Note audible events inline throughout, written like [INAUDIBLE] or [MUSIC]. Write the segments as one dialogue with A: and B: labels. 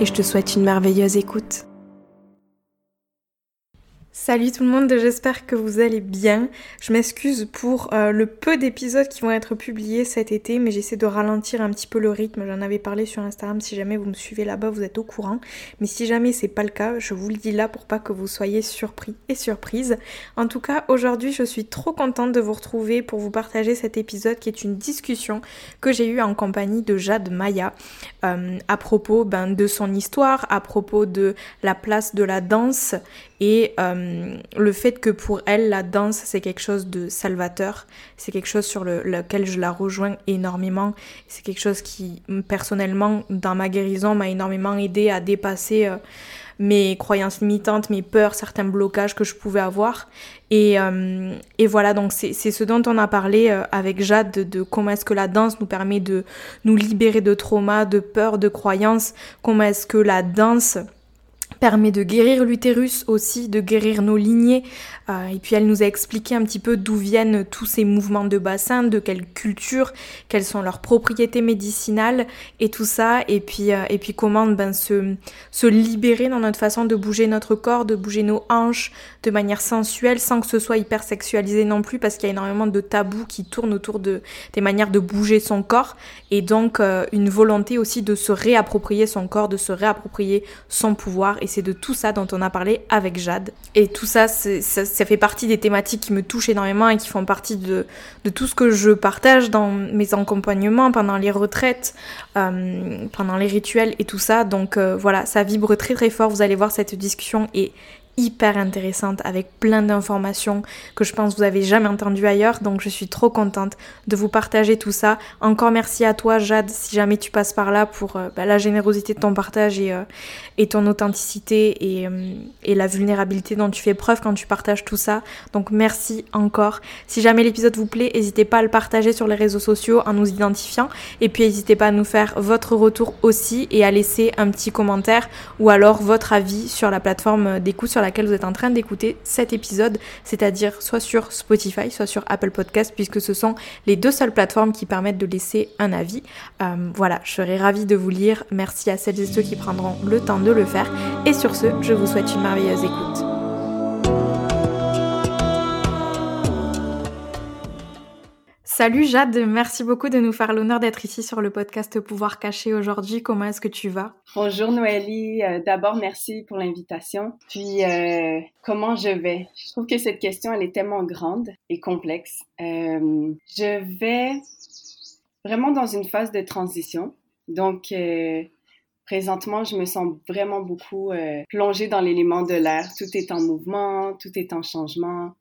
A: et je te souhaite une merveilleuse écoute. Salut tout le monde, j'espère que vous allez bien. Je m'excuse pour euh, le peu d'épisodes qui vont être publiés cet été, mais j'essaie de ralentir un petit peu le rythme. J'en avais parlé sur Instagram, si jamais vous me suivez là-bas, vous êtes au courant. Mais si jamais c'est pas le cas, je vous le dis là pour pas que vous soyez surpris et surprise. En tout cas, aujourd'hui, je suis trop contente de vous retrouver pour vous partager cet épisode qui est une discussion que j'ai eue en compagnie de Jade Maya euh, à propos ben, de son histoire, à propos de la place de la danse et euh, le fait que pour elle, la danse, c'est quelque chose de salvateur, c'est quelque chose sur le, lequel je la rejoins énormément, c'est quelque chose qui, personnellement, dans ma guérison, m'a énormément aidé à dépasser euh, mes croyances limitantes, mes peurs, certains blocages que je pouvais avoir. Et, euh, et voilà, donc c'est ce dont on a parlé avec Jade, de, de comment est-ce que la danse nous permet de nous libérer de traumas, de peurs, de croyances, comment est-ce que la danse permet de guérir l'utérus aussi, de guérir nos lignées. Euh, et puis elle nous a expliqué un petit peu d'où viennent tous ces mouvements de bassin, de quelle culture, quelles sont leurs propriétés médicinales et tout ça. Et puis, euh, et puis comment ben, se, se libérer dans notre façon de bouger notre corps, de bouger nos hanches de manière sensuelle sans que ce soit hyper sexualisé non plus parce qu'il y a énormément de tabous qui tournent autour de, des manières de bouger son corps. Et donc euh, une volonté aussi de se réapproprier son corps, de se réapproprier son pouvoir. C'est de tout ça dont on a parlé avec Jade. Et tout ça, ça, fait partie des thématiques qui me touchent énormément et qui font partie de, de tout ce que je partage dans mes accompagnements, pendant les retraites, euh, pendant les rituels et tout ça. Donc euh, voilà, ça vibre très très fort. Vous allez voir cette discussion est hyper intéressante avec plein d'informations que je pense vous avez jamais entendues ailleurs. Donc je suis trop contente de vous partager tout ça. Encore merci à toi Jade si jamais tu passes par là pour euh, bah, la générosité de ton partage et, euh, et ton authenticité et, euh, et, la vulnérabilité dont tu fais preuve quand tu partages tout ça. Donc merci encore. Si jamais l'épisode vous plaît, n'hésitez pas à le partager sur les réseaux sociaux en nous identifiant. Et puis n'hésitez pas à nous faire votre retour aussi et à laisser un petit commentaire ou alors votre avis sur la plateforme d'écoute sur la laquelle vous êtes en train d'écouter cet épisode, c'est-à-dire soit sur Spotify, soit sur Apple Podcast, puisque ce sont les deux seules plateformes qui permettent de laisser un avis. Euh, voilà, je serais ravie de vous lire. Merci à celles et ceux qui prendront le temps de le faire. Et sur ce, je vous souhaite une merveilleuse écoute. Salut Jade, merci beaucoup de nous faire l'honneur d'être ici sur le podcast Pouvoir Caché aujourd'hui. Comment est-ce que tu vas?
B: Bonjour Noélie, euh, d'abord merci pour l'invitation. Puis euh, comment je vais? Je trouve que cette question elle est tellement grande et complexe. Euh, je vais vraiment dans une phase de transition. Donc présentement, je me sens vraiment beaucoup plongée dans l'élément de l'air. Tout est en mouvement, tout est en changement.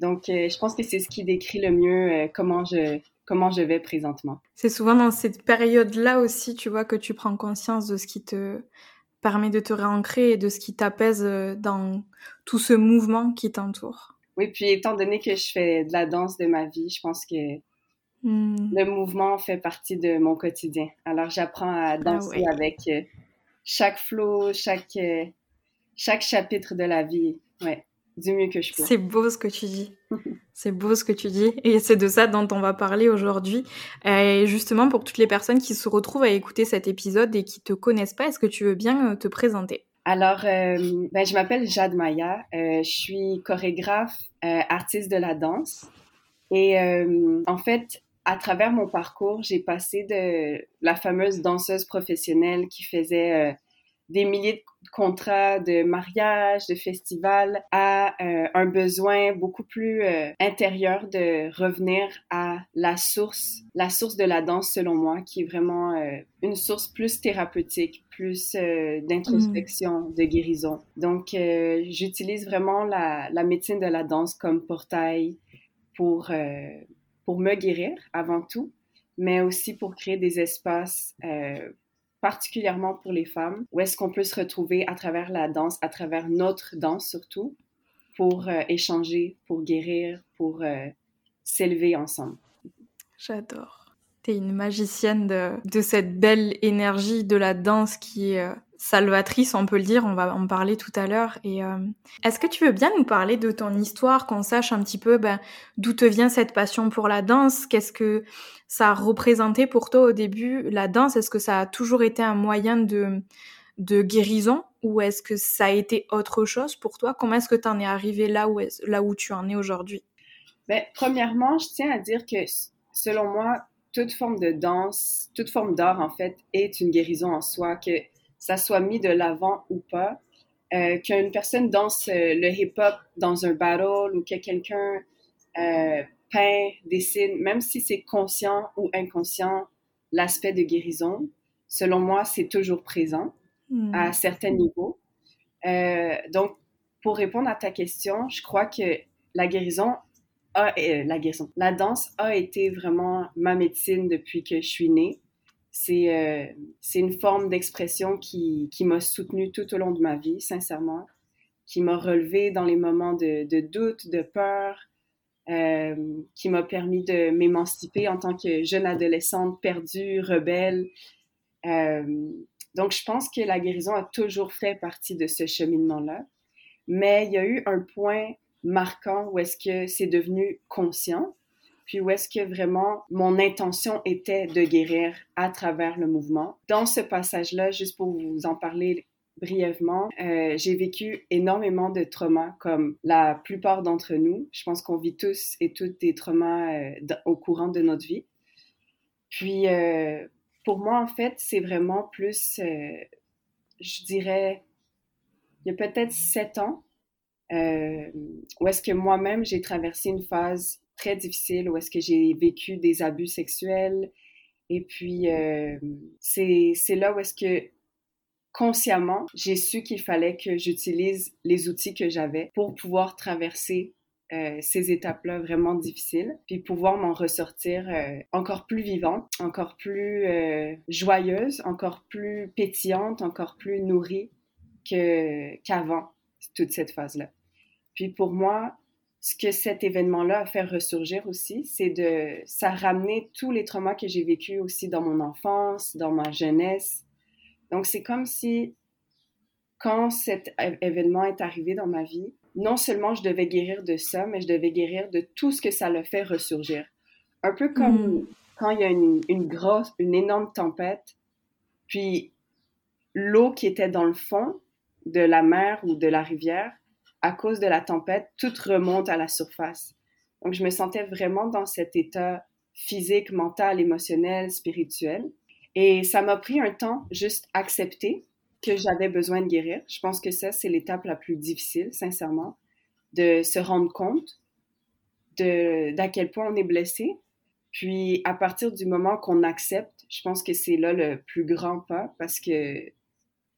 B: Donc, euh, je pense que c'est ce qui décrit le mieux euh, comment je comment je vais présentement.
A: C'est souvent dans cette période-là aussi, tu vois, que tu prends conscience de ce qui te permet de te réancrer et de ce qui t'apaise euh, dans tout ce mouvement qui t'entoure.
B: Oui, puis étant donné que je fais de la danse de ma vie, je pense que hmm. le mouvement fait partie de mon quotidien. Alors, j'apprends à ah danser avec chaque flow, chaque, chaque chapitre de la vie. Ouais du mieux que je peux.
A: C'est beau ce que tu dis. [LAUGHS] c'est beau ce que tu dis. Et c'est de ça dont on va parler aujourd'hui. Et justement, pour toutes les personnes qui se retrouvent à écouter cet épisode et qui te connaissent pas, est-ce que tu veux bien euh, te présenter?
B: Alors, euh, ben, je m'appelle Jade Maya. Euh, je suis chorégraphe, artiste de la danse. Et en fait, à travers mon parcours, j'ai passé de la fameuse danseuse professionnelle qui faisait des milliers de contrats de mariage, de festival, à euh, un besoin beaucoup plus euh, intérieur de revenir à la source, la source de la danse selon moi, qui est vraiment euh, une source plus thérapeutique, plus d'introspection, mm. de guérison. Donc, j'utilise vraiment la, la, médecine de la danse comme portail pour, pour me guérir avant tout, mais aussi pour créer des espaces particulièrement pour les femmes, où est-ce qu'on peut se retrouver à travers la danse, à travers notre danse surtout, pour euh, échanger, pour guérir, pour euh, s'élever ensemble.
A: J'adore. Tu es une magicienne de, de, cette belle énergie de la danse qui est euh, salvatrice, on peut le dire, on va en parler tout à l'heure. Et est-ce que tu veux bien nous parler de ton histoire, qu'on sache un petit peu ben, d'où te vient cette passion pour la danse? Qu'est-ce que ça a représenté pour toi au début, la danse? Est-ce que ça a toujours été un moyen de, de guérison? Ou est-ce que ça a été autre chose pour toi? Comment est-ce que tu en es arrivé là où, là où tu en es aujourd'hui?
B: Ben, Premièrement, je tiens à dire que selon moi, toute forme de danse, toute forme d'art en fait est une guérison en soi, que ça soit mis de l'avant ou pas. Euh, qu'une personne danse euh, le hip-hop dans un battle ou que quelqu'un euh, peint, dessine, même si c'est conscient ou inconscient, l'aspect de guérison, selon moi, c'est toujours présent à hmm. certains niveaux. Euh, donc, pour répondre à ta question, je crois que la guérison a, la guérison, la danse a été vraiment ma médecine depuis que je suis née. C'est euh, c'est une forme d'expression qui, m'a soutenue tout au long de ma vie, sincèrement, qui m'a relevée dans les moments de, de doute, de peur, euh, qui m'a permis de m'émanciper en tant que jeune adolescente perdue, rebelle. Euh, donc, je pense que la guérison a toujours fait partie de ce cheminement-là. Mais il y a eu un point marquant où est-ce que c'est devenu conscient, puis où est-ce que vraiment mon intention était de guérir à travers le mouvement. Dans ce passage-là, juste pour vous en parler brièvement, euh, j'ai vécu énormément de traumas comme la plupart d'entre nous. Je pense qu'on vit tous et toutes des traumas euh, au courant de notre vie. Puis, euh, pour moi, en fait, c'est vraiment plus, je dirais, il y a peut-être sept ans, où est-ce que moi-même, j'ai traversé une phase très difficile, où est-ce que j'ai vécu des abus sexuels. Et puis, euh, c'est là où est-ce que consciemment, j'ai su qu'il fallait que j'utilise les outils que j'avais pour pouvoir traverser euh, ces étapes-là vraiment difficiles, puis pouvoir m'en ressortir euh, encore plus vivante, encore plus euh, joyeuse, encore plus pétillante, encore plus nourrie qu'avant toute cette phase-là. Puis pour moi, ce que cet événement-là a fait ressurgir aussi, c'est de ça a ramené tous les traumas que j'ai vécus aussi dans mon enfance, dans ma jeunesse. Donc c'est comme si quand cet événement est arrivé dans ma vie, non seulement je devais guérir de ça, mais je devais guérir de tout ce que ça le fait ressurgir. Un peu comme mm. quand il y a une, grosse, une énorme tempête, puis l'eau qui était dans le fond de la mer ou de la rivière, à cause de la tempête, tout remonte à la surface. Donc, je me sentais vraiment dans cet état physique, mental, émotionnel, spirituel. Et ça m'a pris un temps juste accepter que j'avais besoin de guérir. Je pense que ça, c'est l'étape la plus difficile, sincèrement, de se rendre compte de d'à quel point on est blessé. Puis à partir du moment qu'on accepte, je pense que c'est là le plus grand pas parce que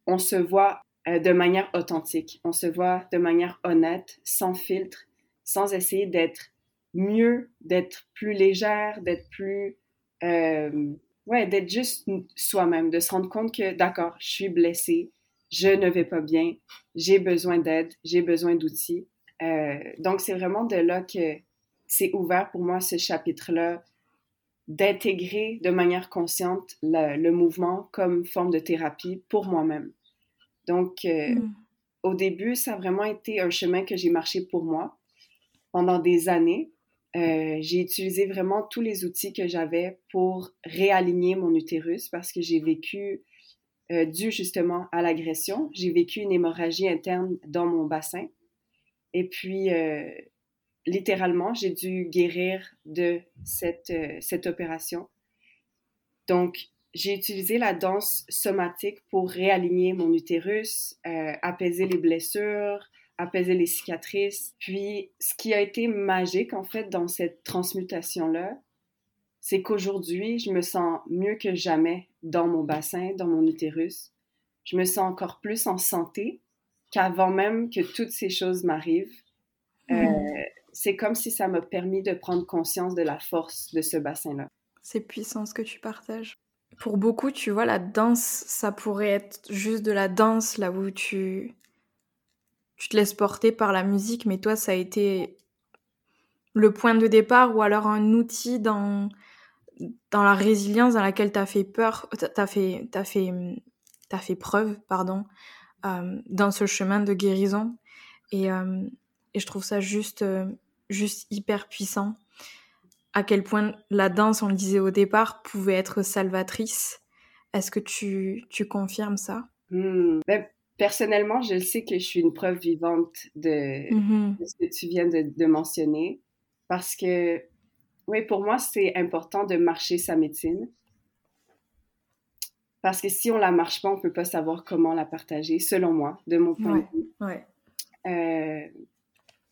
B: on se voit de manière authentique, on se voit de manière honnête, sans filtre, sans essayer d'être mieux, d'être plus légère, d'être plus euh, ouais, d'être juste soi-même, de se rendre compte que, d'accord, je suis blessée, je ne vais pas bien, j'ai besoin d'aide, j'ai besoin d'outils. Euh, donc, c'est vraiment de là que c'est ouvert pour moi ce chapitre-là, d'intégrer de manière consciente le, mouvement comme forme de thérapie pour moi-même. Donc, euh, mm. au début, ça a vraiment été un chemin que j'ai marché pour moi pendant des années. Euh, j'ai utilisé vraiment tous les outils que j'avais pour réaligner mon utérus parce que j'ai vécu, euh, dû justement à l'agression, j'ai vécu une hémorragie interne dans mon bassin. Et puis, euh, littéralement, j'ai dû guérir de cette, cette opération. Donc, j'ai utilisé la danse somatique pour réaligner mon utérus, apaiser les blessures, apaiser les cicatrices. Puis, ce qui a été magique, en fait, dans cette transmutation-là, c'est qu'aujourd'hui, je me sens mieux que jamais dans mon bassin, dans mon utérus. Je me sens encore plus en santé qu'avant même que toutes ces choses m'arrivent. Euh, c'est comme si ça m'a permis de prendre conscience de la force de ce bassin-là.
A: C'est puissant ce que tu partages. Pour beaucoup, tu vois, la danse, ça pourrait être juste de la danse, là où tu, tu te laisses porter par la musique, mais toi, ça a été le point de départ ou alors un outil dans, dans la résilience dans laquelle tu as fait peur, tu as fait, fait, fait preuve, pardon, euh, dans ce chemin de guérison. Et, euh, et je trouve ça juste, euh, juste hyper puissant. À quel point la danse, on le disait au départ, pouvait être salvatrice. Est-ce que tu, tu confirmes ça?
B: Hmm. ben, Personnellement, je sais que je suis une preuve vivante de, mm-hmm. de ce que tu viens de, de mentionner. Parce que, oui, pour moi, c'est important de marcher sa médecine. Parce que si on la marche pas, on peut pas savoir comment la partager, selon moi, de mon point de vue.
A: Ouais.
B: Euh,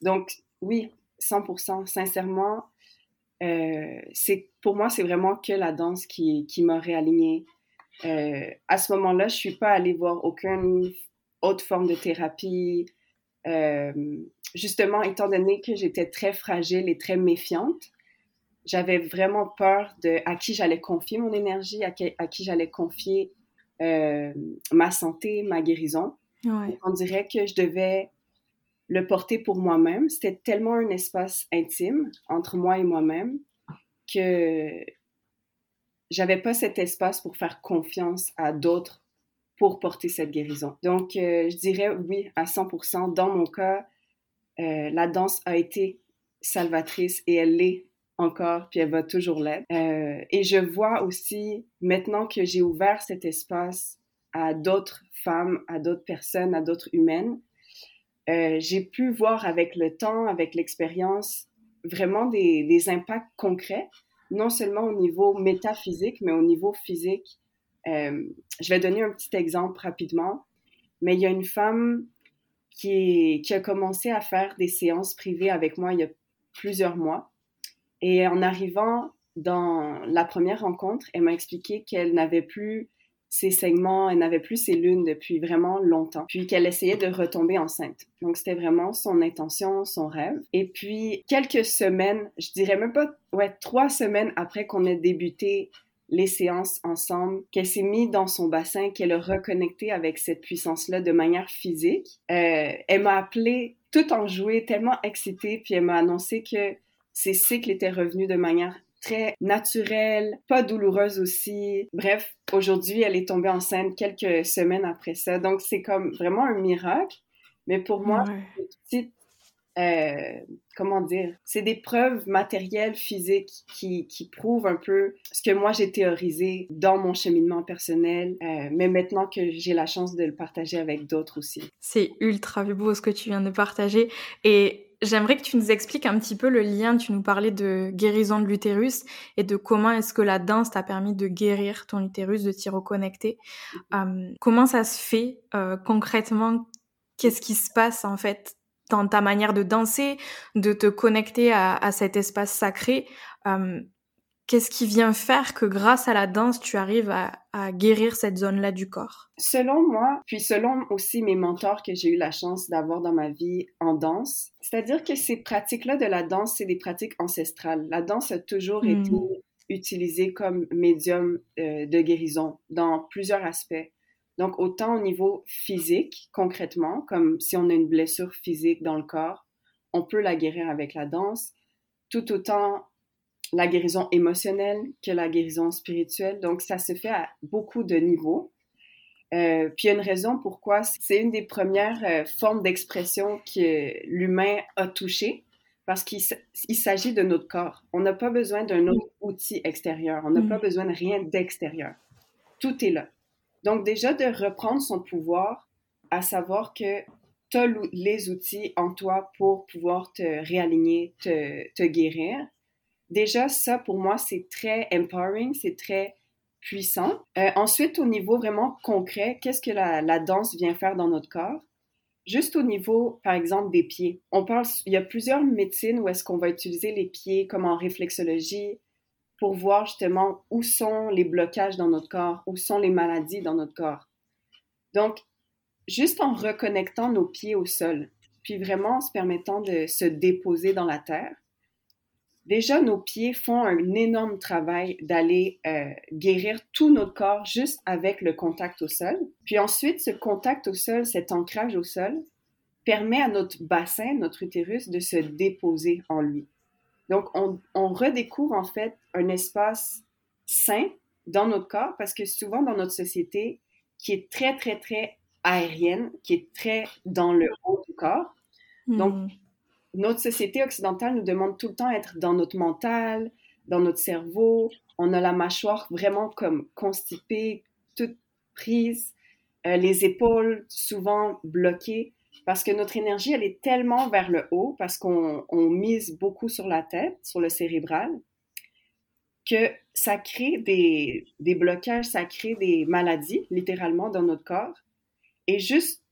B: donc, oui, 100%. Sincèrement, euh, c'est pour moi, c'est vraiment que la danse qui, qui m'a réalignée. Euh, à ce moment-là, je suis pas allée voir aucune autre forme de thérapie. justement, étant donné que j'étais très fragile et très méfiante, j'avais vraiment peur de à qui j'allais confier mon énergie, à qui, à qui j'allais confier euh, ma santé, ma guérison. On dirait que je devais le porter pour moi-même. C'était tellement un espace intime entre moi et moi-même que j'avais pas cet espace pour faire confiance à d'autres pour porter cette guérison. Donc, euh, je dirais oui à 100%. Dans mon cas, euh, la danse a été salvatrice et elle l'est encore, puis elle va toujours l'être. Euh, et je vois aussi, maintenant que j'ai ouvert cet espace à d'autres femmes, à d'autres personnes, à d'autres humaines, euh, j'ai pu voir avec le temps, avec l'expérience, vraiment des, impacts concrets, non seulement au niveau métaphysique, mais au niveau physique. Euh, je vais donner un petit exemple rapidement, mais il y a une femme qui a commencé à faire des séances privées avec moi il y a plusieurs mois. Et en arrivant dans la première rencontre, elle m'a expliqué qu'elle n'avait plus ses saignements, elle n'avait plus ses lunes depuis vraiment longtemps, puis qu'elle essayait de retomber enceinte. Donc c'était vraiment son intention, son rêve. Et puis quelques semaines, je dirais même pas, ouais, trois semaines après qu'on ait débuté les séances ensemble, qu'elle s'est mise dans son bassin, qu'elle a reconnecté avec cette puissance-là de manière physique. Euh, elle m'a appelée tout en jouée, tellement excitée, puis elle m'a annoncé que ses cycles étaient revenus de manière très naturelle, pas douloureuse aussi. Bref, aujourd'hui, elle est tombée enceinte quelques semaines après ça. Donc, c'est comme vraiment un miracle. Mais pour moi, c'est euh, comment dire, c'est des preuves matérielles, physiques qui, qui, prouvent un peu ce que moi j'ai théorisé dans mon cheminement personnel, euh, mais maintenant que j'ai la chance de le partager avec d'autres aussi.
A: C'est ultra beau ce que tu viens de partager et J'aimerais que tu nous expliques un petit peu le lien. Tu nous parlais de guérison de l'utérus et de comment est-ce que la danse t'a permis de guérir ton utérus, de t'y reconnecter. Euh, comment ça se fait euh, concrètement? Qu'est-ce qui se passe en fait dans ta manière de danser, de te connecter à, à cet espace sacré? Euh, Qu'est-ce qui vient faire que grâce à la danse, tu arrives à, à guérir cette zone-là du corps?
B: Selon moi, puis selon aussi mes mentors que j'ai eu la chance d'avoir dans ma vie en danse, c'est-à-dire que ces pratiques-là de la danse, c'est des pratiques ancestrales. La danse a toujours hmm. été utilisée comme médium euh, de guérison dans plusieurs aspects. Donc, autant au niveau physique, concrètement, comme si on a une blessure physique dans le corps, on peut la guérir avec la danse, tout autant la guérison émotionnelle que la guérison spirituelle. Donc, ça se fait à beaucoup de niveaux. Euh, puis il y a une raison pourquoi c'est une des premières euh, formes d'expression que l'humain a touché, parce qu'il s'agit de notre corps. On n'a pas besoin d'un autre outil extérieur, on n'a pas mm. besoin de rien d'extérieur. Tout est là. Donc déjà de reprendre son pouvoir, à savoir que tu as les outils en toi pour pouvoir te réaligner, te, te guérir, Déjà, ça, pour moi, c'est très empowering, c'est très puissant. Euh, ensuite, au niveau vraiment concret, qu'est-ce que la, danse vient faire dans notre corps? Juste au niveau, par exemple, des pieds. On parle, il y a plusieurs médecines où est-ce qu'on va utiliser les pieds, comme en réflexologie, pour voir justement où sont les blocages dans notre corps, où sont les maladies dans notre corps. Donc, juste en reconnectant nos pieds au sol, puis vraiment en se permettant de se déposer dans la terre, déjà nos pieds font un énorme travail d'aller euh, guérir tout notre corps juste avec le contact au sol. Puis ensuite, ce contact au sol, cet ancrage au sol, permet à notre bassin, notre utérus, de se déposer en lui. Donc, on, on redécouvre en fait un espace sain dans notre corps parce que souvent dans notre société, qui est très, très, très aérienne, qui est très dans le haut du corps. Donc, hmm. Notre société occidentale nous demande tout le temps d'être dans notre mental, dans notre cerveau. On a la mâchoire vraiment comme constipée, toute prise, euh, les épaules souvent bloquées, parce que notre énergie, elle est tellement vers le haut, parce qu'on mise beaucoup sur la tête, sur le cérébral, que ça crée des, des blocages, ça crée des maladies, littéralement, dans notre corps. Et juste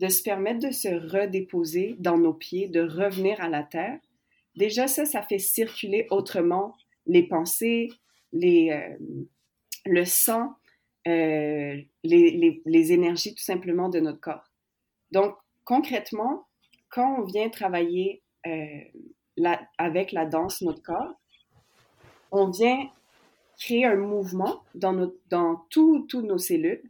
B: de se permettre de se redéposer dans nos pieds, de revenir à la terre, déjà ça, ça fait circuler autrement les pensées, les, euh, le sang, euh, les, les, énergies tout simplement de notre corps. Donc, concrètement, quand on vient travailler euh, la, avec la danse, notre corps, on vient créer un mouvement dans, dans toutes nos cellules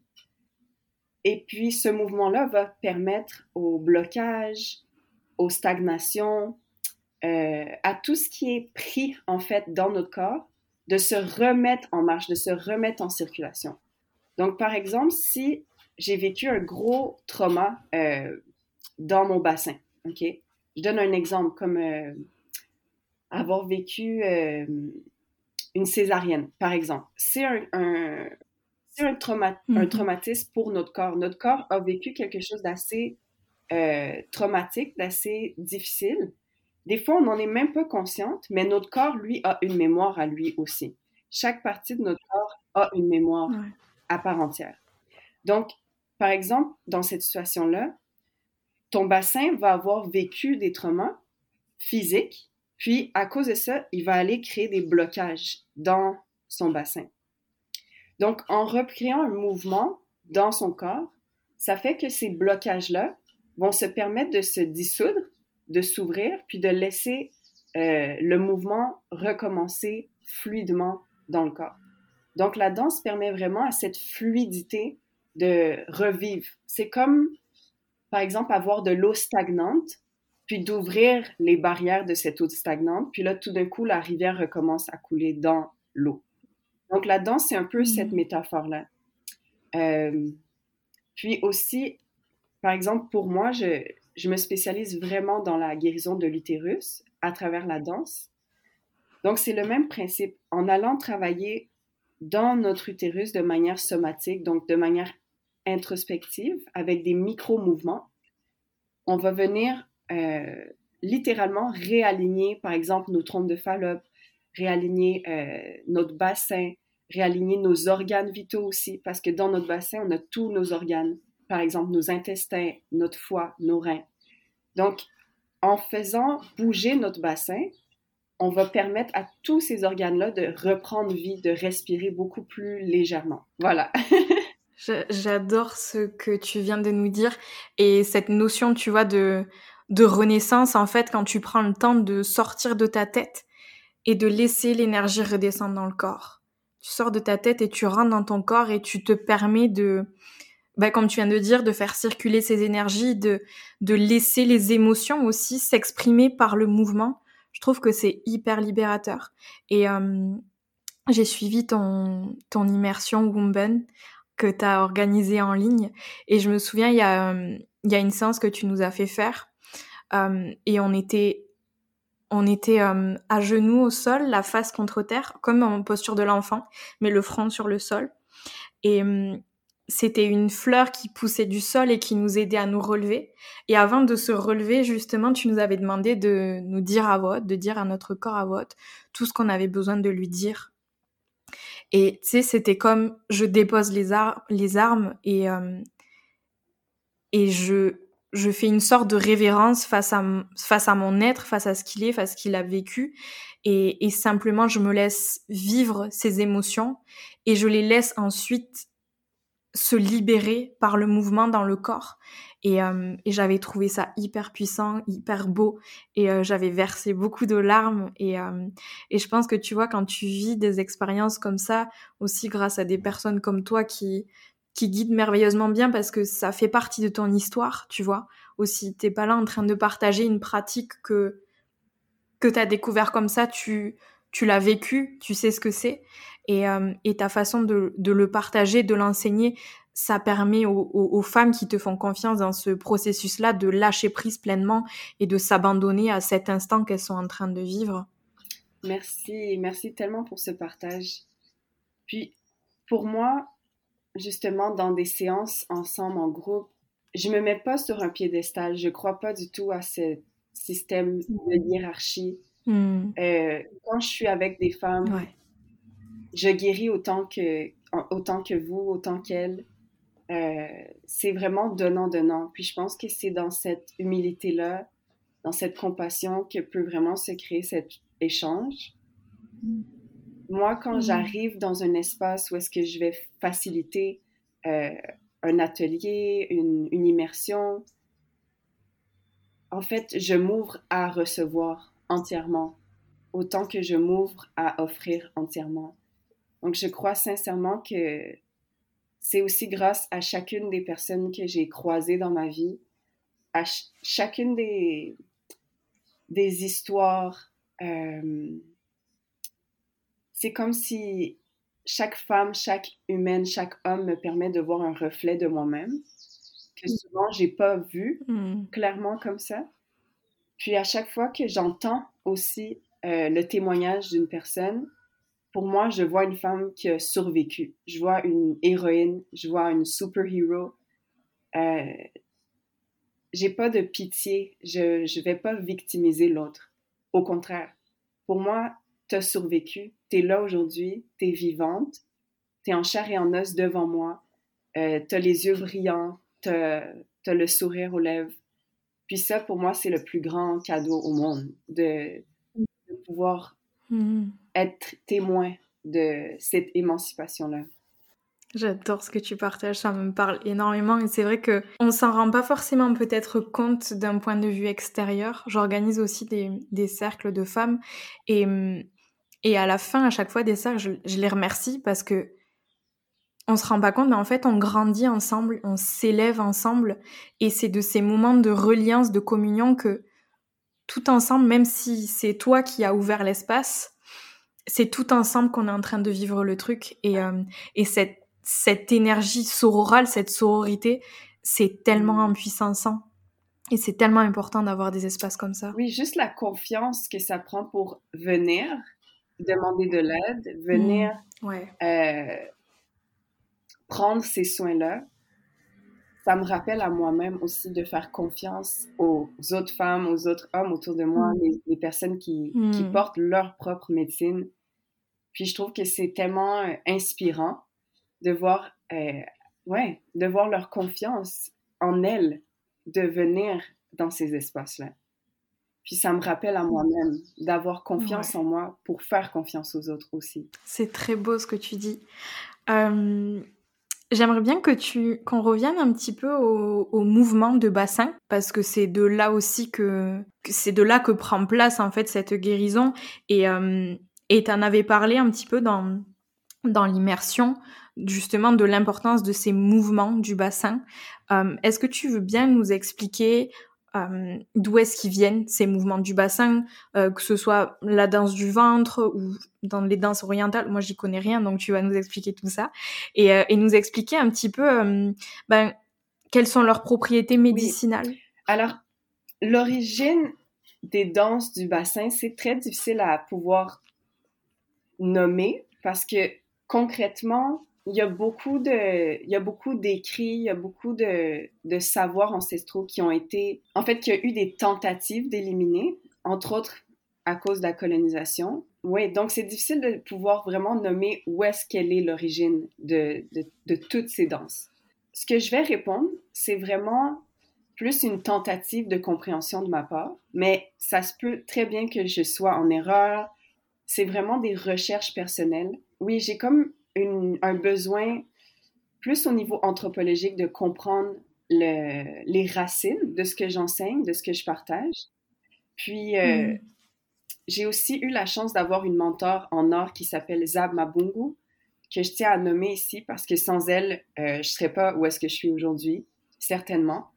B: et puis, ce mouvement-là va permettre au blocage, aux stagnations, euh, à tout ce qui est pris, en fait, dans notre corps, de se remettre en marche, de se remettre en circulation. Donc, par exemple, si j'ai vécu un gros trauma euh, dans mon bassin, OK? Je donne un exemple comme euh, avoir vécu une césarienne, par exemple. C'est un, c'est un, mm-hmm. traumatisme pour notre corps. Notre corps a vécu quelque chose d'assez euh, traumatique, d'assez difficile. Des fois, on n'en est même pas consciente, mais notre corps, lui, a une mémoire à lui aussi. Chaque partie de notre corps a une mémoire à part entière. Donc, par exemple, dans cette situation-là, ton bassin va avoir vécu des traumas physiques, puis à cause de ça, il va aller créer des blocages dans son bassin. Donc, en recréant un mouvement dans son corps, ça fait que ces blocages-là vont se permettre de se dissoudre, de s'ouvrir, puis de laisser euh, le mouvement recommencer fluidement dans le corps. Donc, la danse permet vraiment à cette fluidité de revivre. C'est comme, par exemple, avoir de l'eau stagnante, puis d'ouvrir les barrières de cette eau stagnante, puis là, tout d'un coup, la rivière recommence à couler dans l'eau. Donc la danse, c'est un peu cette mm. métaphore-là. Euh, puis aussi, par exemple, pour moi, je, je, me spécialise vraiment dans la guérison de l'utérus à travers la danse. Donc c'est le même principe. En allant travailler dans notre utérus de manière somatique, donc de manière introspective, avec des micro-mouvements, on va venir euh, littéralement réaligner, par exemple, nos trompes de Fallope, réaligner euh, notre bassin, réaligner nos organes vitaux aussi, parce que dans notre bassin, on a tous nos organes, par exemple nos intestins, notre foie, nos reins. Donc, en faisant bouger notre bassin, on va permettre à tous ces organes-là de reprendre vie, de respirer beaucoup plus légèrement. Voilà. [LAUGHS]
A: J'adore ce que tu viens de nous dire et cette notion, tu vois, de, de renaissance, en fait, quand tu prends le temps de sortir de ta tête et de laisser l'énergie redescendre dans le corps tu sors de ta tête et tu rentres dans ton corps et tu te permets de, bah, comme tu viens de dire, de faire circuler ces énergies, de, de laisser les émotions aussi s'exprimer par le mouvement. Je trouve que c'est hyper libérateur. Et euh, j'ai suivi ton, ton immersion Wumben que tu as organisée en ligne. Et je me souviens, il y, a, il y a une séance que tu nous as fait faire. Euh, et on était on était euh, à genoux au sol, la face contre terre, comme en posture de l'enfant, mais le front sur le sol. Et euh, c'était une fleur qui poussait du sol et qui nous aidait à nous relever. Et avant de se relever, justement, tu nous avais demandé de nous dire à voix, de dire à notre corps à voix tout ce qu'on avait besoin de lui dire. Et tu sais, c'était comme je dépose les, les armes et, euh, et je, je fais une sorte de révérence face à, face à mon être, face à ce qu'il est, face à ce qu'il a vécu. Et, simplement, je me laisse vivre ces émotions et je les laisse ensuite se libérer par le mouvement dans le corps. Et, euh, j'avais trouvé ça hyper puissant, hyper beau. Et euh, j'avais versé beaucoup de larmes. Euh, et je pense que tu vois, quand tu vis des expériences comme ça, aussi grâce à des personnes comme toi qui, qui guident merveilleusement bien parce que ça fait partie de ton histoire, tu vois. Aussi, t'es pas là en train de partager une pratique que, que t'as découvert comme ça, tu, tu l'as vécu, tu sais ce que c'est. Et, et ta façon de, de le partager, de l'enseigner, ça permet aux, femmes qui te font confiance dans ce processus-là de lâcher prise pleinement et de s'abandonner à cet instant qu'elles sont en train de vivre.
B: Merci, merci tellement pour ce partage. Puis, pour moi, justement, dans des séances ensemble, en groupe, je me mets pas sur un piédestal. Je crois pas du tout à ce système de hiérarchie. Hmm. Euh, quand je suis avec des femmes, je guéris autant que, autant que vous, autant qu'elles. Euh, c'est vraiment donnant-donnant. Puis je pense que c'est dans cette humilité-là, dans cette compassion que peut vraiment se créer cet échange. Moi, quand mm. j'arrive dans un espace où est-ce que je vais faciliter euh, un atelier, une, une, immersion, en fait, je m'ouvre à recevoir entièrement, autant que je m'ouvre à offrir entièrement. Donc, je crois sincèrement que c'est aussi grâce à chacune des personnes que j'ai croisées dans ma vie, à chacune des, des histoires. Euh, c'est comme si chaque femme, chaque humaine, chaque homme me permet de voir un reflet de moi-même que mm. souvent j'ai pas vu mm. clairement comme ça. Puis à chaque fois que j'entends aussi euh, le témoignage d'une personne, pour moi, je vois une femme qui a survécu. Je vois une héroïne, je vois une super-héros. Euh, j'ai pas de pitié, je ne vais pas victimiser l'autre. Au contraire, pour moi, tu as survécu, tu es là aujourd'hui, tu es vivante, tu es en chair et en os devant moi, euh, tu as les yeux brillants, tu as, le sourire aux lèvres. Puis ça, pour moi, c'est le plus grand cadeau au monde, de, pouvoir mm être témoin de cette émancipation-là.
A: J'adore ce que tu partages, ça me parle énormément et c'est vrai que on s'en rend pas forcément peut-être compte d'un point de vue extérieur. J'organise aussi des, des, cercles de femmes et, et à la fin, à chaque fois des cercles, je, les remercie parce que on se rend pas compte, mais en fait, on grandit ensemble, on s'élève ensemble. Et c'est de ces moments de reliance, de communion que tout ensemble, même si c'est toi qui as ouvert l'espace, c'est tout ensemble qu'on est en train de vivre le truc. Et, euh, et cette, cette énergie sororale, cette sororité, c'est tellement impuissant et c'est tellement important d'avoir des espaces comme ça.
B: Oui, juste la confiance que ça prend pour venir demander de l'aide, venir mmh, euh, prendre ces soins-là. Ça me rappelle à moi-même aussi de faire confiance aux autres femmes, aux autres hommes autour de moi, mmh. les, personnes qui, qui mmh. portent leur propre médecine puis je trouve que c'est tellement euh, inspirant de voir, euh, ouais, de voir leur confiance en elles de venir dans ces espaces-là. Puis ça me rappelle à moi-même d'avoir confiance en moi pour faire confiance aux autres aussi.
A: C'est très beau ce que tu dis. Euh, j'aimerais bien que tu qu'on revienne un petit peu au, mouvement de bassin parce que c'est de là aussi que, c'est de là que prend place en fait cette guérison et et tu en avais parlé un petit peu dans, dans l'immersion, justement, de l'importance de ces mouvements du bassin. Euh, est-ce que tu veux bien nous expliquer euh, d'où est-ce qu'ils viennent, ces mouvements du bassin, euh, que ce soit la danse du ventre ou dans les danses orientales Moi, j'y connais rien, donc tu vas nous expliquer tout ça. Et, et nous expliquer un petit peu ben, quelles sont leurs propriétés médicinales.
B: Alors, l'origine des danses du bassin, c'est très difficile à pouvoir nommer parce que concrètement, il y a beaucoup de, il y a beaucoup d'écrits, il y a beaucoup de, de savoirs ancestraux qui ont été, en fait, qu'il y a eu des tentatives d'éliminer, entre autres à cause de la colonisation. Oui, donc c'est difficile de pouvoir vraiment nommer où est-ce qu'elle est l'origine de, de, de toutes ces danses. Ce que je vais répondre, c'est vraiment plus une tentative de compréhension de ma part, mais ça se peut très bien que je sois en erreur, c'est vraiment des recherches personnelles. Oui, j'ai comme un besoin plus au niveau anthropologique de comprendre les racines de ce que j'enseigne, de ce que je partage. Puis, euh, mm. j'ai aussi eu la chance d'avoir une mentor en art qui s'appelle Zab Mabungu, que je tiens à nommer ici parce que sans elle, euh, je ne serais pas où est-ce que je suis aujourd'hui, certainement,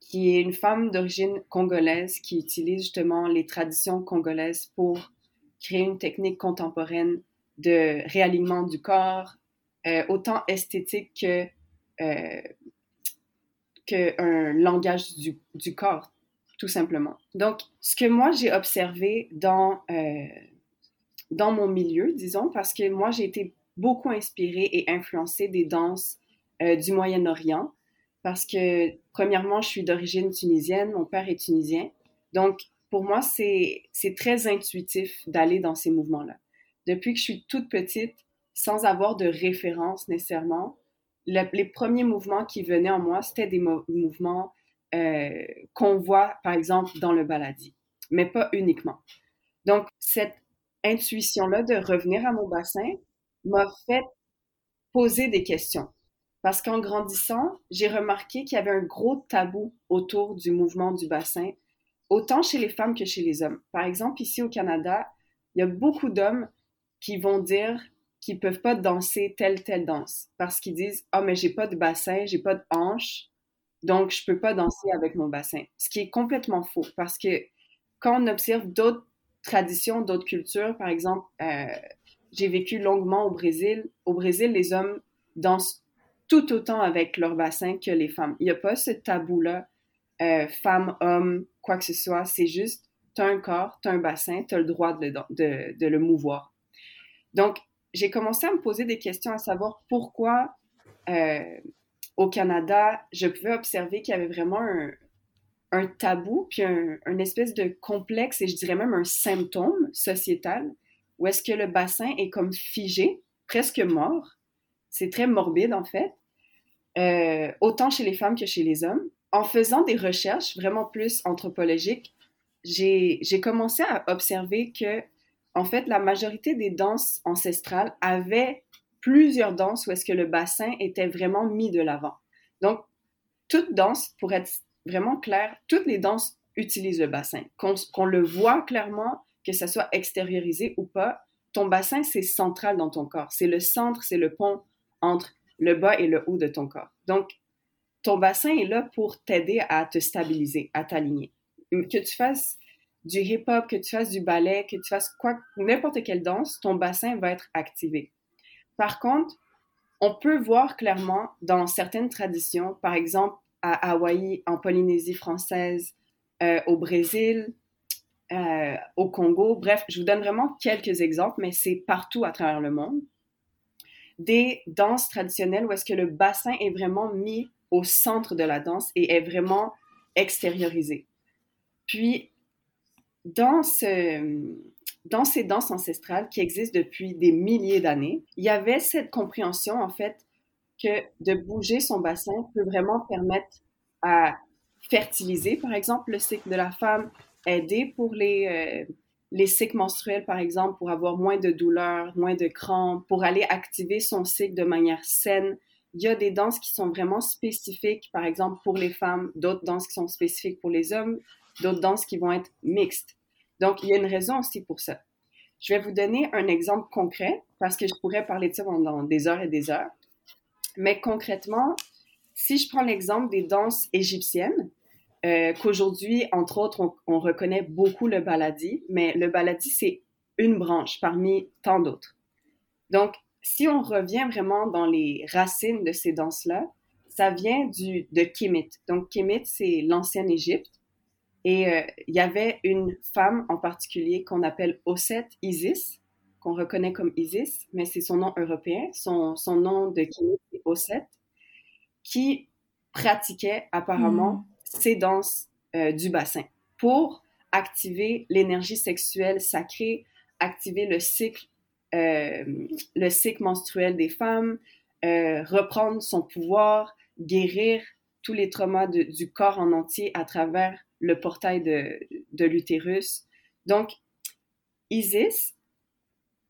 B: qui est une femme d'origine congolaise qui utilise justement les traditions congolaises pour créer une technique contemporaine de réalignement du corps, euh, autant esthétique que qu'un langage du, corps, tout simplement. Donc, ce que moi j'ai observé dans, euh, dans mon milieu, disons, parce que moi j'ai été beaucoup inspirée et influencée des danses euh, du Moyen-Orient, parce que, premièrement, je suis d'origine tunisienne, mon père est tunisien. Donc, pour moi, c'est très intuitif d'aller dans ces mouvements-là. Depuis que je suis toute petite, sans avoir de référence nécessairement, les premiers mouvements qui venaient en moi, c'était des mouvements euh, qu'on voit, par exemple, dans le baladi, mais pas uniquement. Donc, cette intuition-là de revenir à mon bassin m'a fait poser des questions. Parce qu'en grandissant, j'ai remarqué qu'il y avait un gros tabou autour du mouvement du bassin, autant chez les femmes que chez les hommes. Par exemple, ici au Canada, il y a beaucoup d'hommes qui vont dire qui peuvent pas danser telle telle danse parce qu'ils disent ah mais j'ai pas de bassin, j'ai pas de hanche, donc je peux pas danser avec mon bassin. Ce qui est complètement faux parce que quand on observe d'autres traditions, d'autres cultures, par exemple, euh, j'ai vécu longuement au Brésil. Au Brésil, les hommes dansent tout autant avec leur bassin que les femmes. Il n'y a pas ce tabou-là, euh, femme, homme, quoi que ce soit. C'est juste, tu as un corps, tu as un bassin, tu as le droit de, de, de le mouvoir. Donc, j'ai commencé à me poser des questions à savoir pourquoi euh, au Canada, je pouvais observer qu'il y avait vraiment un, tabou, puis un, espèce de complexe, et je dirais même un symptôme sociétal, où est-ce que le bassin est comme figé, presque mort. C'est très morbide en fait, euh, autant chez les femmes que chez les hommes. En faisant des recherches vraiment plus anthropologiques, j'ai commencé à observer que en fait, la majorité des danses ancestrales avaient plusieurs danses où est-ce que le bassin était vraiment mis de l'avant. Donc, toute danse, pour être vraiment clair, toutes les danses utilisent le bassin. Qu'on le voit clairement, que ça soit extériorisé ou pas, ton bassin, c'est central dans ton corps. C'est le centre, c'est le pont entre le bas et le haut de ton corps. Donc, ton bassin est là pour t'aider à te stabiliser, à t'aligner. Que tu fasses du hip-hop, que tu fasses du ballet, que tu fasses quoi, n'importe quelle danse, ton bassin va être activé. Par contre, on peut voir clairement dans certaines traditions, par exemple à Hawaï, en Polynésie française, euh, au Brésil, euh, au Congo, bref, je vous donne vraiment quelques exemples, mais c'est partout à travers le monde, des danses traditionnelles où est-ce que le bassin est vraiment mis au centre de la danse et est vraiment extériorisé. Puis, dans, dans ces danses ancestrales qui existent depuis des milliers d'années, il y avait cette compréhension, en fait, que de bouger son bassin peut vraiment permettre à fertiliser, par exemple, le cycle de la femme, aider pour les, euh, les cycles menstruels, par exemple, pour avoir moins de douleurs, moins de crampes, pour aller activer son cycle de manière saine. Il y a des danses qui sont vraiment spécifiques, par exemple, pour les femmes, d'autres danses qui sont spécifiques pour les hommes, d'autres danses qui vont être mixtes. Donc, il y a une raison aussi pour ça. Je vais vous donner un exemple concret parce que je pourrais parler de ça pendant des heures et des heures. Mais concrètement, si je prends l'exemple des danses égyptiennes, euh, qu'aujourd'hui, entre autres, on, reconnaît beaucoup le baladi, mais le baladi, c'est une branche parmi tant d'autres. Donc, si on revient vraiment dans les racines de ces danses-là, ça vient du, de Kemet. Donc, Kemet, c'est l'ancienne Égypte. Et euh, il y avait une femme en particulier qu'on appelle Osset Isis, qu'on reconnaît comme Isis, mais c'est son nom européen. Son, son nom de Kémy, c'est Osset, qui pratiquait apparemment hmm. ces danses euh, du bassin pour activer l'énergie sexuelle sacrée, activer le cycle, euh, le cycle menstruel des femmes, reprendre son pouvoir, guérir tous les traumas du corps en entier à travers le portail de, l'utérus. Donc, Isis,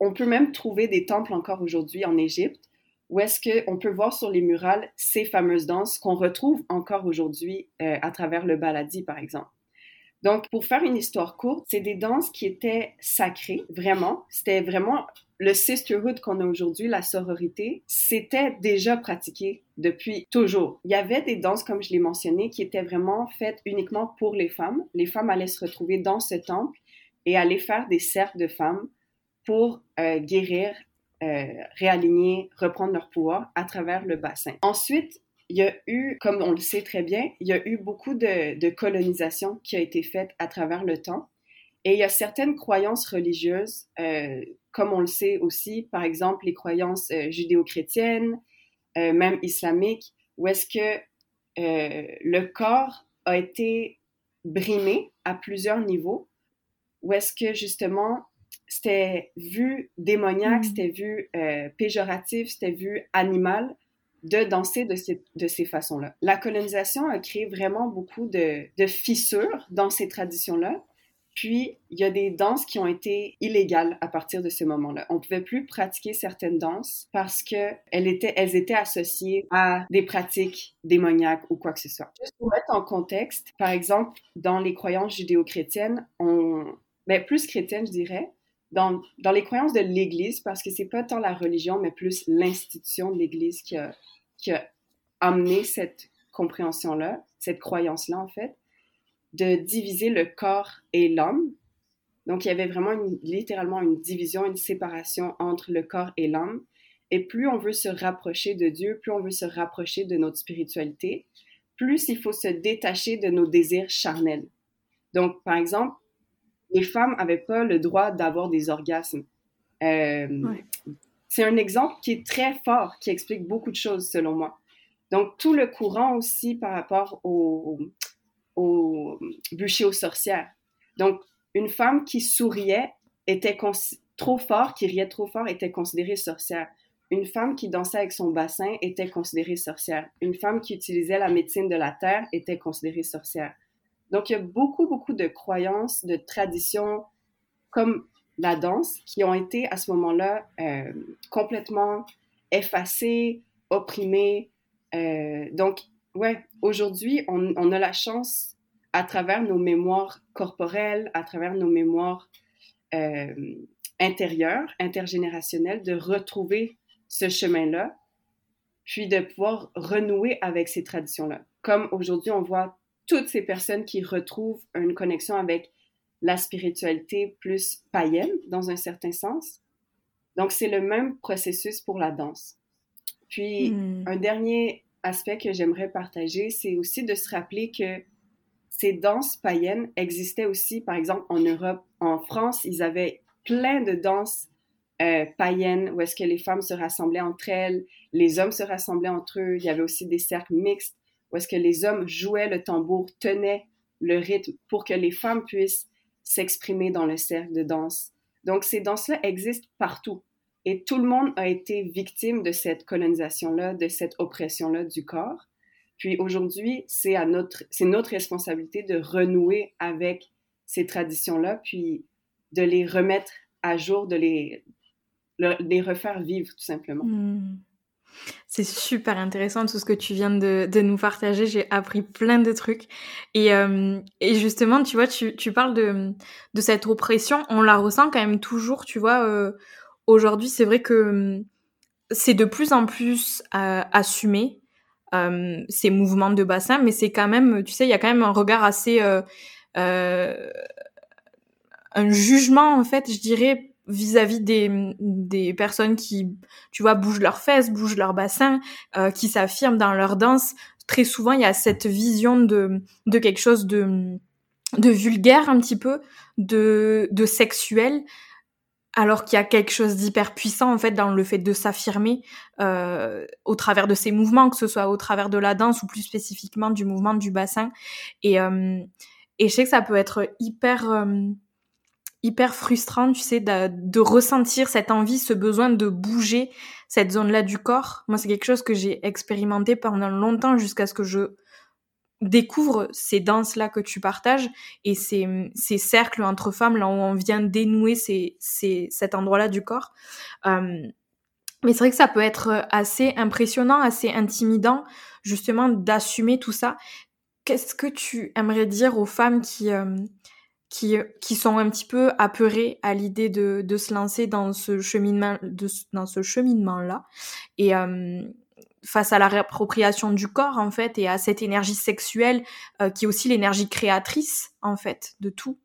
B: on peut même trouver des temples encore aujourd'hui en Égypte où est-ce qu'on peut voir sur les murales ces fameuses danses qu'on retrouve encore aujourd'hui euh, à travers le baladi, par exemple. Donc, pour faire une histoire courte, c'est des danses qui étaient sacrées, vraiment. C'était vraiment le sisterhood qu'on a aujourd'hui, la sororité, c'était déjà pratiqué depuis toujours. Il y avait des danses, comme je l'ai mentionné, qui étaient vraiment faites uniquement pour les femmes. Les femmes allaient se retrouver dans ce temple et aller faire des cercles de femmes pour euh, guérir, euh, réaligner, reprendre leur pouvoir à travers le bassin. Ensuite, il y a eu, comme on le sait très bien, il y a eu beaucoup de, de colonisation qui a été faite à travers le temps. Et il y a certaines croyances religieuses, euh, comme on le sait aussi, par exemple les croyances euh, judéo-chrétiennes, euh, même islamiques, où est-ce que le corps a été brimé à plusieurs niveaux, où est-ce que justement c'était vu démoniaque, mm. c'était vu péjoratif, c'était vu animal de danser de ces, de ces façons-là. La colonisation a créé vraiment beaucoup de, de fissures dans ces traditions-là puis, il y a des danses qui ont été illégales à partir de ce moment-là. On ne pouvait plus pratiquer certaines danses parce qu'elles étaient, elles étaient associées à des pratiques démoniaques ou quoi que ce soit. Juste pour mettre en contexte, par exemple, dans les croyances judéo-chrétiennes, on, ben, plus chrétiennes, je dirais, dans, les croyances de l'Église, parce que c'est pas tant la religion, mais plus l'institution de l'Église qui a amené cette compréhension-là, cette croyance-là, en fait de diviser le corps et l'homme. Donc, il y avait vraiment littéralement une division, une séparation entre le corps et l'homme. Et plus on veut se rapprocher de Dieu, plus on veut se rapprocher de notre spiritualité, plus il faut se détacher de nos désirs charnels. Donc, par exemple, les femmes n'avaient pas le droit d'avoir des orgasmes. Euh, c'est un exemple qui est très fort, qui explique beaucoup de choses selon moi. Donc, tout le courant aussi par rapport au, au bûcher aux sorcières. Donc, une femme qui souriait était trop fort, qui riait trop fort, était considérée sorcière. Une femme qui dansait avec son bassin était considérée sorcière. Une femme qui utilisait la médecine de la terre était considérée sorcière. Donc, il y a beaucoup, beaucoup de croyances, de traditions, comme la danse, qui ont été à ce moment-là euh, complètement effacées, opprimées. Euh, donc, ouais, aujourd'hui, on, a la chance, à travers nos mémoires corporelles, à travers nos mémoires euh, intérieures, intergénérationnelles, de retrouver ce chemin-là, puis de pouvoir renouer avec ces traditions-là. Comme aujourd'hui, on voit toutes ces personnes qui retrouvent une connexion avec la spiritualité plus païenne, dans un certain sens. Donc, c'est le même processus pour la danse. Puis, hmm. un dernier aspect que j'aimerais partager, c'est aussi de se rappeler que ces danses païennes existaient aussi, par exemple, en Europe. En France, ils avaient plein de danses euh, païennes où est-ce que les femmes se rassemblaient entre elles, les hommes se rassemblaient entre eux. Il y avait aussi des cercles mixtes où est-ce que les hommes jouaient le tambour, tenaient le rythme pour que les femmes puissent s'exprimer dans le cercle de danse. Donc, ces danses-là existent partout. Et tout le monde a été victime de cette colonisation-là, de cette oppression-là du corps. Puis aujourd'hui, c'est notre, notre responsabilité de renouer avec ces traditions-là, puis de les remettre à jour, de les, les refaire vivre tout simplement.
A: Hmm. C'est super intéressant tout ce que tu viens de, nous partager. J'ai appris plein de trucs. Et, euh, justement, tu vois, tu, parles de, cette oppression. On la ressent quand même toujours, tu vois, euh, aujourd'hui, c'est vrai que hum, c'est de plus en plus euh, assumé euh, ces mouvements de bassin, mais c'est quand même, tu sais, il y a quand même un regard assez, euh, euh, un jugement en fait, je dirais, vis-à-vis des, des personnes qui, tu vois, bougent leurs fesses, bougent leur bassin, euh, qui s'affirment dans leur danse. Très souvent, il y a cette vision de, de quelque chose de, de vulgaire un petit peu, de, de sexuel, alors qu'il y a quelque chose d'hyper puissant en fait dans le fait de s'affirmer euh, au travers de ces mouvements, que ce soit au travers de la danse ou plus spécifiquement du mouvement du bassin. Et, euh, et je sais que ça peut être hyper euh, hyper frustrant, tu sais, de, ressentir cette envie, ce besoin de bouger cette zone-là du corps. Moi, c'est quelque chose que j'ai expérimenté pendant longtemps jusqu'à ce que je découvre ces danses-là que tu partages et ces, ces, cercles entre femmes là où on vient dénouer ces, ces, cet endroit-là du corps. Euh, Mais c'est vrai que ça peut être assez impressionnant, assez intimidant, justement, d'assumer tout ça. Qu'est-ce que tu aimerais dire aux femmes qui, qui, qui sont un petit peu apeurées à l'idée de, de, se lancer dans ce cheminement, de, dans ce cheminement-là et face à la réappropriation du corps en fait et à cette énergie sexuelle qui est aussi l'énergie créatrice en fait de tout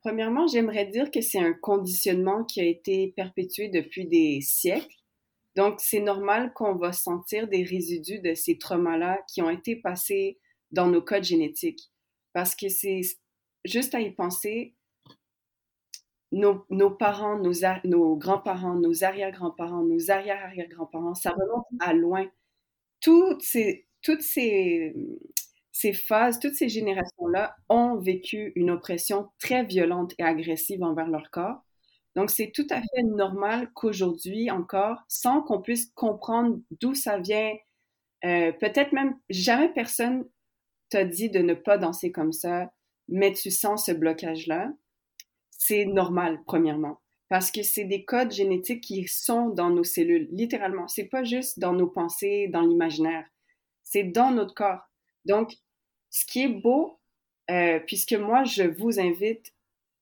B: Premièrement, j'aimerais dire que c'est un conditionnement qui a été perpétué depuis des siècles. Donc, c'est normal qu'on va sentir des résidus de ces traumas-là qui ont été passés dans nos codes génétiques. Parce que c'est juste à y penser, nos, nos parents, nos, nos grands-parents, nos arrière-grands-parents, nos arrière-arrière-grands-parents, ça remonte à loin. Toutes ces, toutes ces, ces phases, toutes ces générations-là ont vécu une oppression très violente et agressive envers leur corps. Donc, c'est tout à fait normal qu'aujourd'hui encore, sans qu'on puisse comprendre d'où ça vient, euh, peut-être même jamais personne t'a dit de ne pas danser comme ça, mais tu sens ce blocage-là. C'est normal, premièrement, parce que c'est des codes génétiques qui sont dans nos cellules, littéralement. C'est pas juste dans nos pensées, dans l'imaginaire. C'est dans notre corps. Donc, ce qui est beau, euh, puisque moi, je vous invite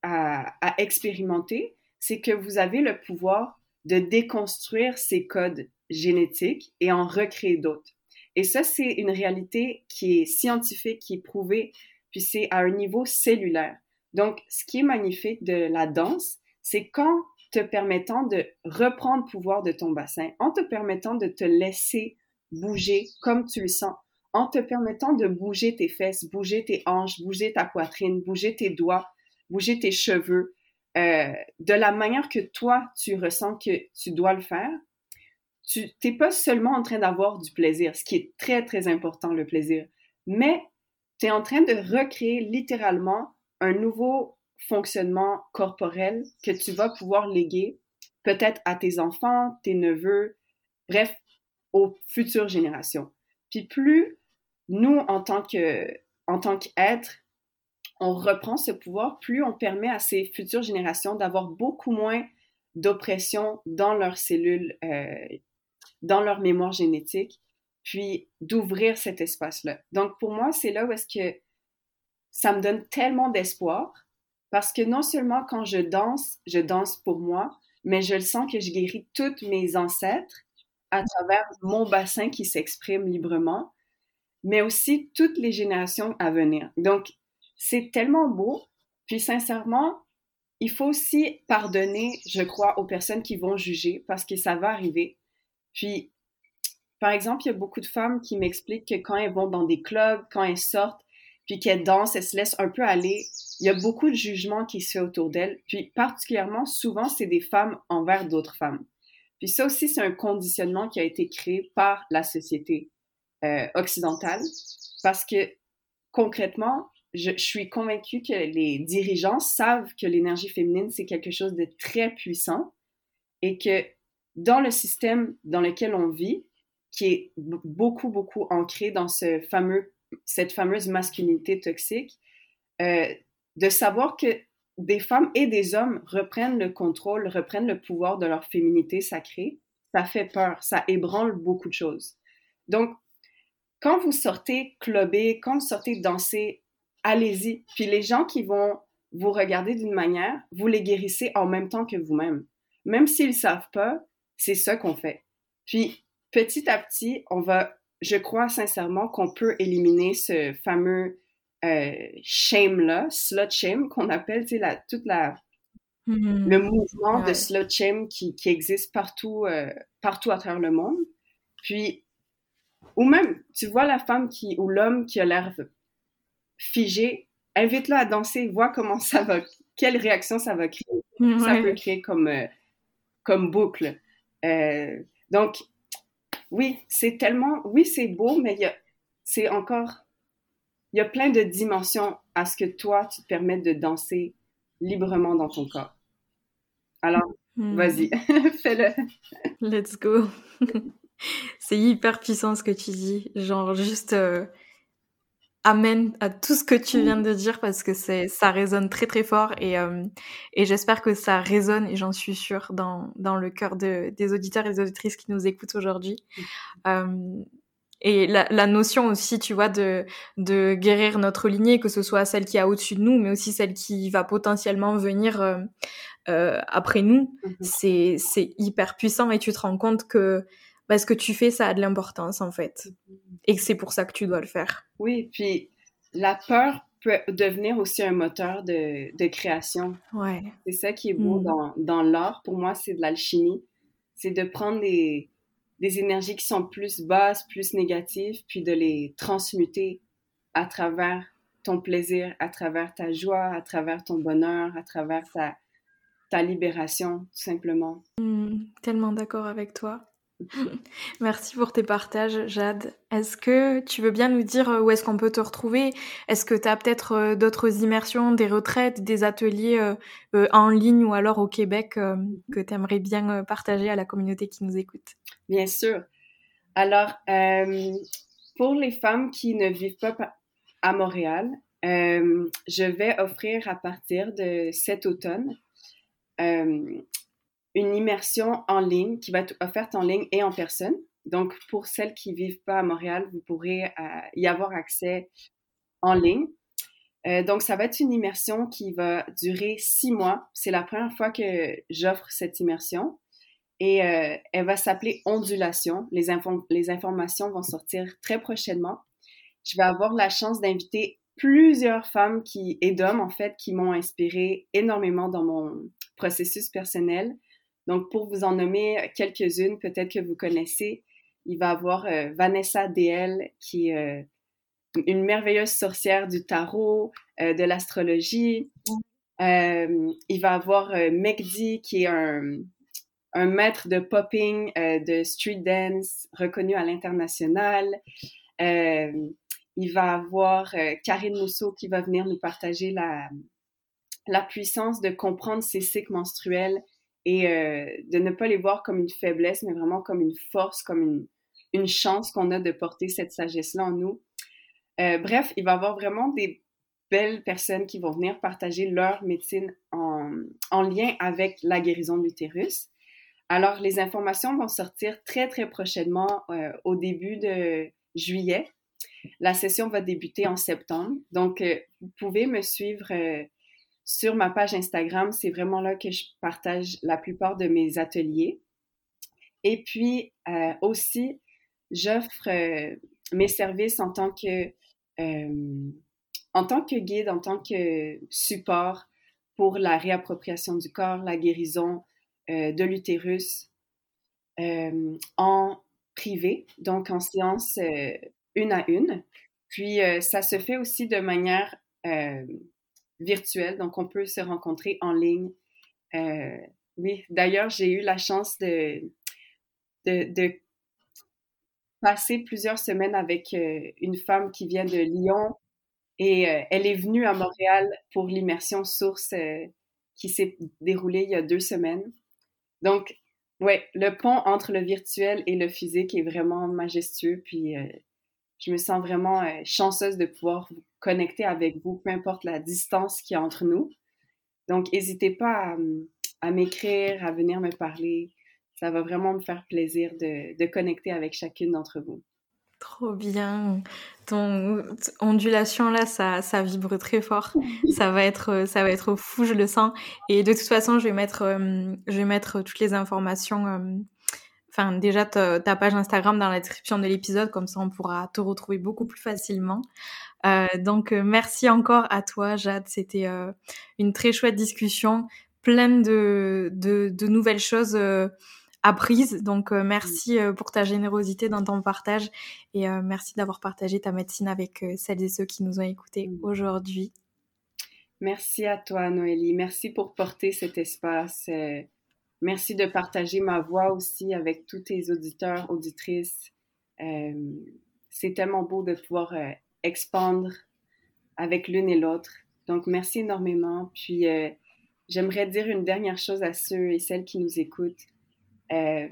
B: à, expérimenter, c'est que vous avez le pouvoir de déconstruire ces codes génétiques et en recréer d'autres. Et ça, c'est une réalité qui est scientifique, qui est prouvée, puis c'est à un niveau cellulaire. Donc, ce qui est magnifique de la danse, c'est qu'en te permettant de reprendre pouvoir de ton bassin, en te permettant de te laisser bouger comme tu le sens, en te permettant de bouger tes fesses, bouger tes hanches, bouger ta poitrine, bouger tes doigts, bouger tes cheveux, euh, de la manière que toi, tu ressens que tu dois le faire, tu n'es pas seulement en train d'avoir du plaisir, ce qui est très, très important, le plaisir, mais tu es en train de recréer littéralement un nouveau fonctionnement corporel que tu vas pouvoir léguer peut-être à tes enfants, tes neveux, bref, aux futures générations. Puis plus nous, en tant que, en tant qu'être, on reprend ce pouvoir, plus on permet à ces futures générations d'avoir beaucoup moins d'oppression dans leurs cellules, euh, dans leur mémoire génétique, puis d'ouvrir cet espace-là. Donc pour moi, c'est là où est-ce que ça me donne tellement d'espoir, parce que non seulement quand je danse, je danse pour moi, mais je le sens que je guéris toutes mes ancêtres à travers mon bassin qui s'exprime librement, mais aussi toutes les générations à venir. Donc, c'est tellement beau. Puis, sincèrement, il faut aussi pardonner, je crois, aux personnes qui vont juger parce que ça va arriver. Puis, par exemple, il y a beaucoup de femmes qui m'expliquent que quand elles vont dans des clubs, quand elles sortent, puis qu'elles dansent, elles se laissent un peu aller, il y a beaucoup de jugements qui se fait autour d'elles. Puis, particulièrement, souvent, c'est des femmes envers d'autres femmes. Puis ça aussi, c'est un conditionnement qui a été créé par la société. Euh, occidentale parce que concrètement, je, suis convaincue que les dirigeants savent que l'énergie féminine, c'est quelque chose de très puissant et que dans le système dans lequel on vit, qui est beaucoup, beaucoup ancré dans ce fameux, cette fameuse masculinité toxique, euh, de savoir que des femmes et des hommes reprennent le contrôle, reprennent le pouvoir de leur féminité sacrée, ça fait peur, ça ébranle beaucoup de choses. Donc, quand vous sortez clubber, quand vous sortez danser, allez-y. Puis les gens qui vont vous regarder d'une manière, vous les guérissez en même temps que vous-même. Même s'ils ne savent pas, c'est ça qu'on fait. Puis petit à petit, on va, je crois sincèrement qu'on peut éliminer ce fameux euh, shame-là, slut shame qu'on appelle, tu sais, la, toute la, mm-hmm. le mouvement de slut shame qui, qui existe partout, euh, partout à travers le monde. Puis ou même, tu vois la femme qui, ou l'homme qui a l'air figé, invite-le à danser, vois comment ça va, quelle réaction ça va créer. Ça peut créer comme, euh, comme boucle. Donc, oui, c'est tellement, oui, c'est beau, mais c'est encore, il y a plein de dimensions à ce que toi, tu te permettes de danser librement dans ton corps. Alors, hmm. vas-y, [LAUGHS] fais-le.
A: Let's go. [LAUGHS] C'est hyper puissant ce que tu dis. Genre, juste euh, amen à tout ce que tu viens de dire parce que c'est ça résonne très très fort et, euh, et j'espère que ça résonne et j'en suis sûre dans, dans le cœur de, des auditeurs et des auditrices qui nous écoutent aujourd'hui. Euh, et la, la, notion aussi, tu vois, de, de guérir notre lignée, que ce soit celle qui est au-dessus de nous, mais aussi celle qui va potentiellement venir euh, euh après nous, mm-hmm. c'est hyper puissant et tu te rends compte que bah, ce que tu fais, ça a de l'importance en fait. Et c'est pour ça que tu dois le faire.
B: Oui, puis la peur peut devenir aussi un moteur de, de création.
A: Ouais.
B: C'est ça qui est beau mm. dans, dans l'art. Pour moi, c'est de l'alchimie. C'est de prendre des, des énergies qui sont plus basses, plus négatives, puis de les transmuter à travers ton plaisir, à travers ta joie, à travers ton bonheur, à travers ta, ta libération, tout simplement.
A: Mm, tellement d'accord avec toi. [LAUGHS] Merci pour tes partages, Jade. Est-ce que tu veux bien nous dire euh, où est-ce qu'on peut te retrouver? Est-ce que tu as peut-être euh, d'autres immersions, des retraites, des ateliers euh, en ligne ou alors au Québec que tu aimerais bien partager à la communauté qui nous écoute?
B: Bien sûr. Alors, pour les femmes qui ne vivent pas à Montréal, je vais offrir à partir de cet automne une immersion en ligne qui va être offerte en ligne et en personne. Donc, pour celles qui vivent pas à Montréal, vous pourrez euh, y avoir accès en ligne. Euh, donc, ça va être une immersion qui va durer six mois. C'est la première fois que j'offre cette immersion. Et euh, elle va s'appeler Ondulation. Les, les informations vont sortir très prochainement. Je vais avoir la chance d'inviter plusieurs femmes qui, et d'hommes, en fait, qui m'ont inspiré énormément dans mon processus personnel. Donc, pour vous en nommer quelques-unes, peut-être que vous connaissez, il va avoir euh, Vanessa DL, qui est euh, une merveilleuse sorcière du tarot, euh, de l'astrologie. il va avoir Megdi, qui est un, maître de popping, de street dance, reconnu à l'international. il va avoir Karine Mousseau qui va venir nous partager la, la puissance de comprendre ses cycles menstruels et euh, de ne pas les voir comme une faiblesse, mais vraiment comme une force, comme une, une chance qu'on a de porter cette sagesse-là en nous. Euh, bref, il va y avoir vraiment des belles personnes qui vont venir partager leur médecine en, en lien avec la guérison de l'utérus. Alors, les informations vont sortir très, très prochainement euh, au début de juillet. La session va débuter en septembre. Donc, vous pouvez me suivre sur ma page Instagram, c'est vraiment là que je partage la plupart de mes ateliers. Et puis euh, aussi, j'offre euh, mes services en tant que euh, en tant que guide, en tant que support pour la réappropriation du corps, la guérison de l'utérus en privé, donc en séance une à une. Puis ça se fait aussi de manière donc on peut se rencontrer en ligne. Euh, oui, d'ailleurs, j'ai eu la chance de, de, passer plusieurs semaines avec euh, une femme qui vient de Lyon et euh, elle est venue à Montréal pour l'immersion source qui s'est déroulée il y a deux semaines. Donc, ouais, le pont entre le virtuel et le physique est vraiment majestueux, puis je me sens vraiment chanceuse de pouvoir connecter avec vous, peu importe la distance qu'il y a entre nous. Donc, n'hésitez pas à, m'écrire, à venir me parler. Ça va vraiment me faire plaisir de, de connecter avec chacune d'entre vous.
A: Trop bien. Ton ondulation là, ça, ça vibre très fort. [LAUGHS] ça va être, ça va être fou, je le sens. Et de toute façon, je vais mettre, euh, je vais mettre toutes les informations. Euh, enfin, déjà ta, ta, page Instagram dans la description de l'épisode, comme ça on pourra te retrouver beaucoup plus facilement. Euh, donc euh, merci encore à toi Jade, c'était euh, une très chouette discussion, pleine de, de, de nouvelles choses apprises. Donc merci pour ta générosité dans ton partage et merci d'avoir partagé ta médecine avec celles et ceux qui nous ont écoutés aujourd'hui.
B: Merci à toi Noélie, merci pour porter cet espace. Merci de partager ma voix aussi avec tous tes auditeurs, auditrices. c'est tellement beau de pouvoir expandre avec l'une et l'autre. Donc, merci énormément. Puis, euh, j'aimerais dire une dernière chose à ceux et celles qui nous écoutent. Euh,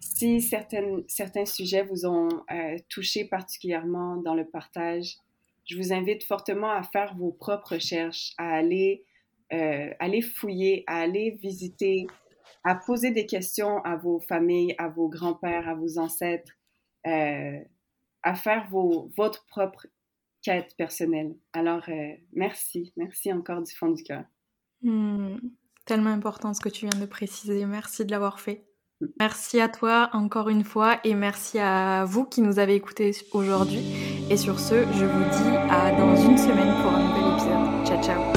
B: si certaines, certains sujets vous ont euh, touché particulièrement dans le partage, je vous invite fortement à faire vos propres recherches, à aller, aller fouiller, à aller visiter, à poser des questions à vos familles, à vos grands-pères, à vos ancêtres, à faire vos, votre propre quête personnelle. Alors, euh, merci, merci encore du fond du cœur.
A: Hmm, tellement important ce que tu viens de préciser. Merci de l'avoir fait. Merci à toi encore une fois et merci à vous qui nous avez écoutés aujourd'hui. Et sur ce, je vous dis à dans une semaine pour un nouvel épisode. Ciao ciao